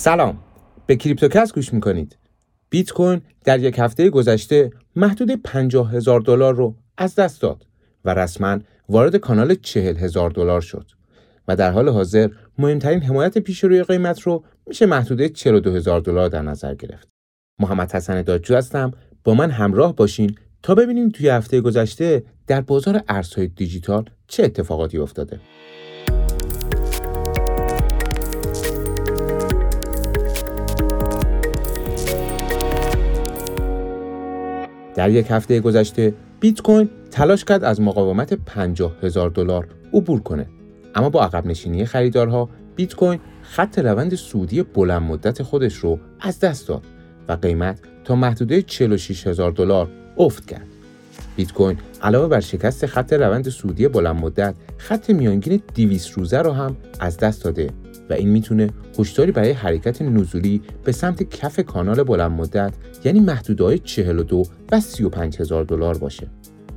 سلام. به کریپتوکس گوش می‌کنید. بیت کوین در یک هفته گذشته محدود 50 هزار دلار رو از دست داد و رسما وارد کانال 40 هزار دلار شد و در حال حاضر مهمترین حمایت پیش روی قیمت رو میشه محدوده 42 هزار دلار در نظر گرفت. محمد حسن دادجو هستم. با من همراه باشین تا ببینیم توی هفته گذشته در بازار ارزهای دیجیتال چه اتفاقاتی افتاده. در یک هفته گذشته بیت کوین تلاش کرد از مقاومت 50 هزار دلار عبور کنه. اما با عقب نشینی خریدارها بیت کوین خط روند سودی بلند مدت خودش رو از دست داد و قیمت تا محدوده 46 هزار دلار افت کرد. بیت کوین علاوه بر شکست خط روند سودی بلند مدت خط میانگین 200 روزه رو هم از دست داده. و این می‌تونه هشداری برای حرکت نزولی به سمت کف کانال بلند مدت یعنی محدودهای 42 و 35 هزار دلار باشه.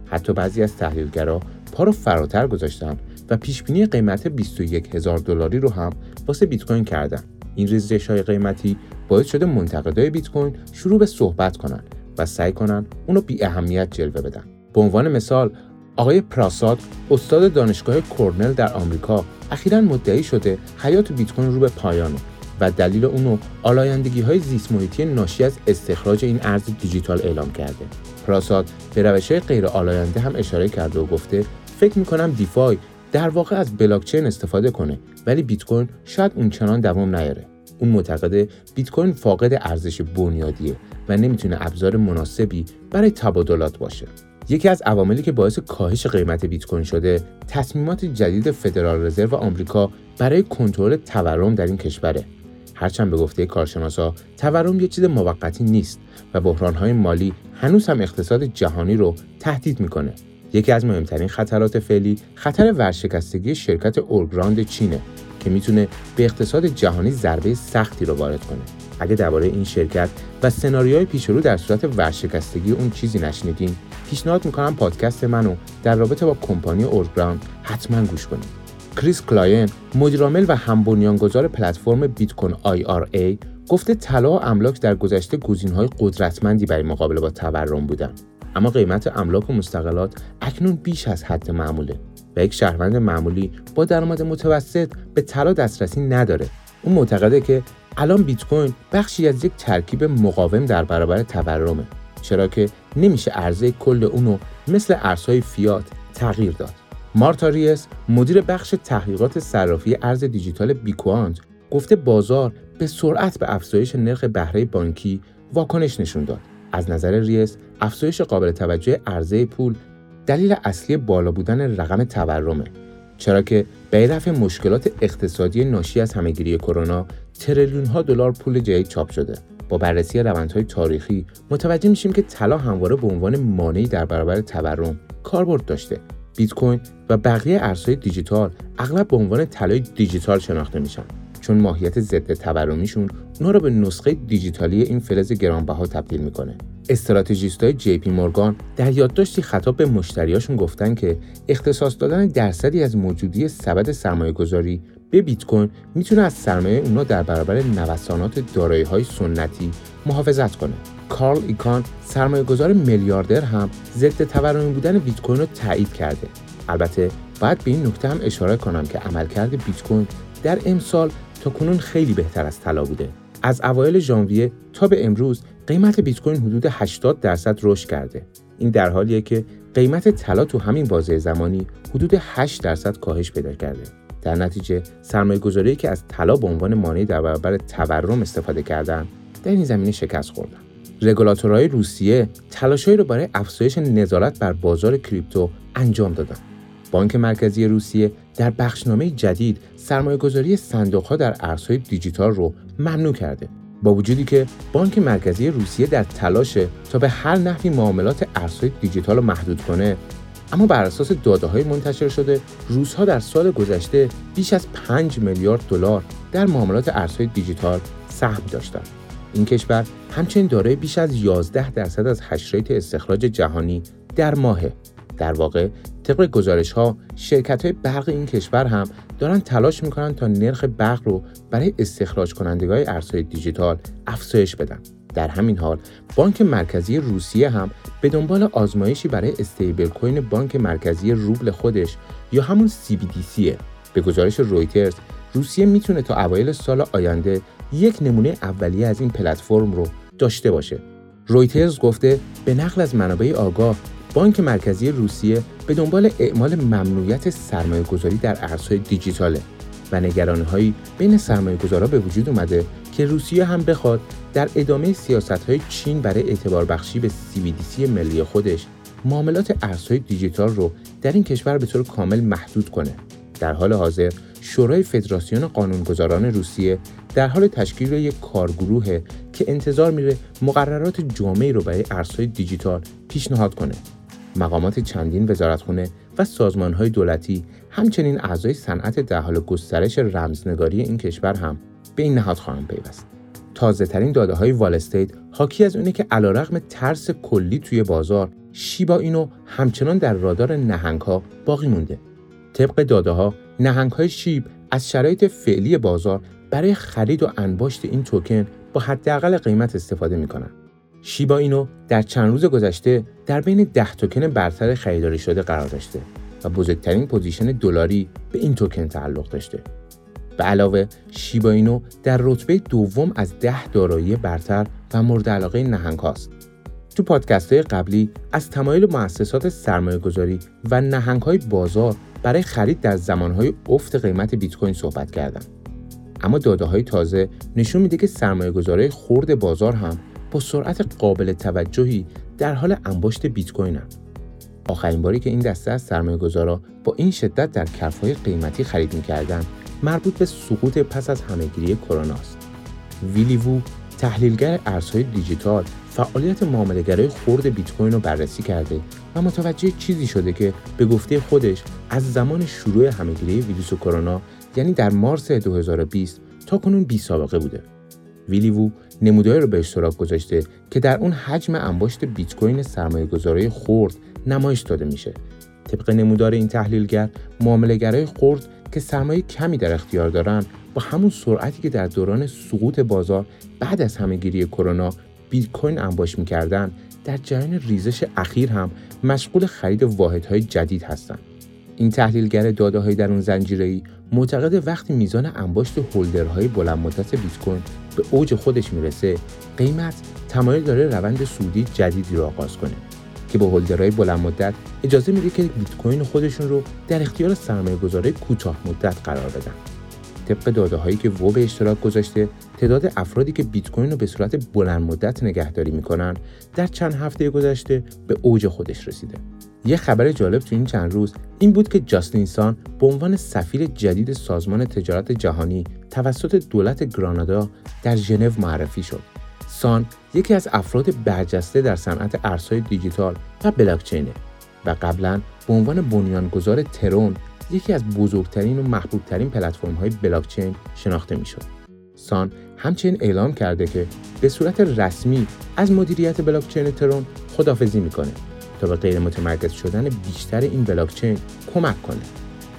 حتی بعضی از تحلیلگرا پا رو فراتر گذاشتن و پیش بینی قیمت 21 هزار دلاری رو هم واسه بیت کوین کردن. این ریزش های قیمتی باعث شده منتقدای بیت کوین شروع به صحبت کنن و سعی کنن اونو بی اهمیت جلوه بدن. به عنوان مثال آقای پراساد استاد دانشگاه کرنل در آمریکا اخیرا مدعی شده حیات بیت کوین رو به پایانه و دلیل اونو آلایندگی های زیست محیطی ناشی از استخراج این ارز دیجیتال اعلام کرده. پراساد به روش های غیر آلاینده هم اشاره کرده و گفته فکر می‌کنم DeFi در واقع از بلاکچین استفاده کنه ولی بیت کوین شاید اونچنان دوام نیاره. اون معتقده بیت کوین فاقد ارزش بنیادیه و نمی‌تونه ابزار مناسبی برای تبادلات باشه. یکی از عواملی که باعث کاهش قیمت بیت کوین شده تصمیمات جدید فدرال رزرو آمریکا برای کنترل تورم در این کشوره. هرچند به گفته کارشناسا تورم یک چیز موقتی نیست و بحرانهای مالی هنوز هم اقتصاد جهانی رو تهدید می‌کنه. یکی از مهمترین خطرات فعلی خطر ورشکستگی شرکت اورگراند چینه که می‌تونه به اقتصاد جهانی ضربه سختی رو وارد کنه. اگه درباره این شرکت و سناریوهای پیشرو در صورت ورشکستگی اون چیزی نشنیدین پیشنهاد می‌کنم پادکست منو در رابطه با کمپانی اورگراند حتما گوش کنید کریس کلاین مدیرعامل و هم بنیانگذار پلتفرم Bitcoin IRA گفته طلا و املاک در گذشته گزینه‌های قدرتمندی برای مقابله با تورم بودن. اما قیمت املاک و مستقلات اکنون بیش از حد معموله و یک شهروند معمولی با درآمد متوسط به طلا دسترسی نداره. اون معتقده که الان بیت کوین بخشی از یک ترکیب مقاوم در برابر تورمه چرا که نمیشه عرضه کل اونو مثل ارزهای فیات تغییر داد. مارتا ریس مدیر بخش تحقیقات صرافی ارز دیجیتال Bequant گفته بازار به سرعت به افزایش نرخ بهره بانکی واکنش نشون داد. از نظر ریس افزایش قابل توجه عرضه پول دلیل اصلی بالا بودن رقم تورمه. چرا که به رفع مشکلات اقتصادی ناشی از همهگیری کرونا تریلیون ها دلار پول جدید چاپ شده. با بررسی روندهای تاریخی متوجه میشیم که طلا همواره به عنوان مانعی در برابر تورم کاربرد داشته. بیت کوین و بقیه ارزهای دیجیتال اغلب به عنوان طلای دیجیتال شناخته میشن. چون ماهیت ضد تورمیشون اونها رو به نسخه دیجیتالی این فلز گرانبها تبدیل می‌کنه استراتژیست های جی پی مورگان در یادداشتی خطاب به مشتریاشون گفتن که اختصاص دادن درصدی از موجودی سبد سرمایه گذاری به بیت کوین می‌تونه از سرمایه اونا در برابر نوسانات دارایی های سنتی محافظت کنه. کارل ایکان سرمایه گذار میلیاردر هم ضد تورمی بودن بیت کوین رو تایید کرده. البته باید به این نکته هم اشاره کنم که عملکرد بیت کوین در امسال تا کنون خیلی بهتر از طلا بوده. از اوایل ژانویه تا به امروز قیمت بیت کوین حدود 80 درصد رشد کرده. این در حالیه که قیمت طلا تو همین بازه زمانی حدود 8 درصد کاهش پیدا کرده. در نتیجه سرمایه گذاری که از طلا به عنوان مانعی در برابر تورم استفاده کردن در این زمینه شکست خوردن رگولاتورهای روسیه تلاشهایی را برای افزایش نظارت بر بازار کریپتو انجام دادند بانک مرکزی روسیه در بخشنامه جدید سرمایهگذاری صندوقها در ارزهای دیجیتال رو ممنوع کرده با وجودی که بانک مرکزی روسیه در تلاش تا به هر نحوی معاملات ارزهای دیجیتال رو محدود کنه اما بر اساس داده های منتشر شده روزها در سال گذشته بیش از 5 میلیارد دلار در معاملات ارزهای دیجیتال سهم داشتند. این کشور همچنین دارای بیش از 11 درصد از هش استخراج جهانی در ماه در واقع طبق گزارش ها شرکت های برق این کشور هم دارن تلاش می‌کنن تا نرخ برق رو برای استخراج کنندگاه ارزهای دیجیتال افزایش بدن. در همین حال بانک مرکزی روسیه هم به دنبال آزمایشی برای استیبل کوین بانک مرکزی روبل خودش یا همون CBDC به گزارش رویترز روسیه می‌تونه تا اوایل سال آینده یک نمونه اولیه از این پلتفرم رو داشته باشه. رویترز گفته به نقل از منابع آگاه بانک مرکزی روسیه به دنبال اعمال ممنوعیت سرمایه گذاری در ارزهای دیجیتاله و نگرانی هایی بین سرمایه گذارا به وجود اومده که روسیه هم بخواد در ادامه سیاست های چین برای اعتبار بخشی به CBDC ملی خودش معاملات ارزهای دیجیتال رو در این کشور به طور کامل محدود کنه. در حال حاضر شورای فدراسیون قانونگذاران روسیه در حال تشکیل یک کارگروه که انتظار میره مقررات جامعی رو برای ارزهای دیجیتال پیشنهاد کنه. مقامات چندین وزارتخونه و سازمانهای دولتی همچنین اعضای صنعت در حال گسترش رمزنگاری این کشور هم به این نهاد خواهند پیوست. تازه ترین داده های WhaleStats حاکی از اونه که علیرغم ترس کلی توی بازار شیبا اینو همچنان در رادار نهنگ ها باقی مونده. طبق داده ها نهنگ های شیبا از شرایط فعلی بازار برای خرید و انباشت این توکن با حداقل قیمت استفاده می‌کنن. شیبا اینو در چند روز گذشته در بین ده توکن برتر خریداری شده قرار داشته و بزرگترین position دلاری به این توکن تعلق داشته. به علاوه شیبا اینو در رتبه دوم از ده دارایی برتر و مورد علاقه نهنگ هاست. تو پادکست های قبلی از تمایل مؤسسات سرمایه گذاری و نهنگ های بازار برای خرید در زمانهای افت قیمت بیت کوین صحبت کردم. اما داده های تازه نشون میده که سرمایه گذاری خورد بازار هم با سرعت قابل توجهی در حال انباشت بیت کوین هم. آخرین باری که این دسته از سرمایه گذارا با این شدت در کفهای قیمتی خرید می‌کردن مربوط به سقوط پس از همهگیری کرونا است. ویلیوو تحلیلگر ارزهای دیجیتال فعالیت معاملهگرای خورد بیت کوین رو بررسی کرده و متوجه چیزی شده که به گفته خودش از زمان شروع همهگیری ویروس کرونا یعنی در مارس 2020 تا کنون بی سابقه بوده. ویلیوو نموداری رو به اشتراک گذاشته که در اون حجم انباشت بیت کوین سرمایه خورد نمایش داده میشه. طبق نمودار این تحلیلگر معاملهگرای خورد که سرمایه کمی در اختیار دارن با همون سرعتی که در دوران سقوط بازار بعد از همهگیری کرونا بیت کوین انباش می‌کردن در جریان ریزش اخیر هم مشغول خرید واحدهای جدید هستند. این تحلیلگر داده های در اون زنجیره معتقد وقتی میزان انباشت هولدرهای بلند مدت بیت کوین به اوج خودش می‌رسه قیمت تمایل داره روند سودی جدیدی رو آغاز کنه که به هولدرهای بلند مدت اجازه میده که بیت کوین خودشون رو در اختیار سرمایه گذاره کوتاه مدت قرار بدن. طبق داده هایی که وو به اشتراک گذاشته تعداد افرادی که بیت کوین رو به صورت بلند مدت نگهداری می‌کنن در چند هفته گذشته به اوج خودش رسیده. یه خبر جالب تو این چند روز این بود که جاستین سان به عنوان سفیر جدید سازمان تجارت جهانی توسط دولت گرانادا در ژنو معرفی شد. سان یکی از افراد برجسته در صنعت ارزهای دیجیتال و بلاکچینه و قبلا به عنوان بنیانگذار ترون یکی از بزرگترین و محبوبترین پلتفرم های بلاکچین شناخته می‌شد. سان همچنین اعلام کرده که به صورت رسمی از مدیریت بلاکچین ترون خدافزی می‌کنه تا به غیر متمرکز شدن بیشتر این بلاکچین کمک کنه.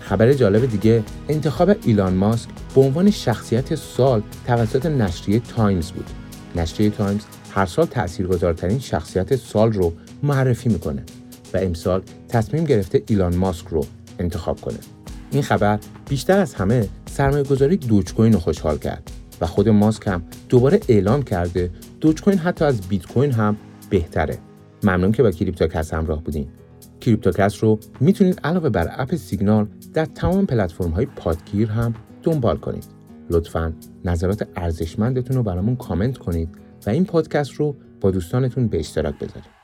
خبر جالب دیگه انتخاب ایلان ماسک به عنوان شخصیت سال توسط نشریه تایمز بود. نشریه تایمز هر سال تاثیرگذارترین شخصیت سال رو معرفی می‌کنه و امسال تصمیم گرفته ایلان ماسک رو انتخاب کنه. این خبر بیشتر از همه سرمایه گذارای دوج کوین رو خوشحال کرد و خود ماسک هم دوباره اعلام کرده دوج کوین حتی از بیت کوین هم بهتره. ممنون که با کریپتوکست همراه بودین. کریپتوکست رو می‌تونید علاوه بر اپ سیگنال در تمام پلتفرم های پادگیر هم دنبال کنید. لطفا نظرات ارزشمندتون رو برامون کامنت کنید و این پادکست رو با دوستانتون به اشتراک بذارید.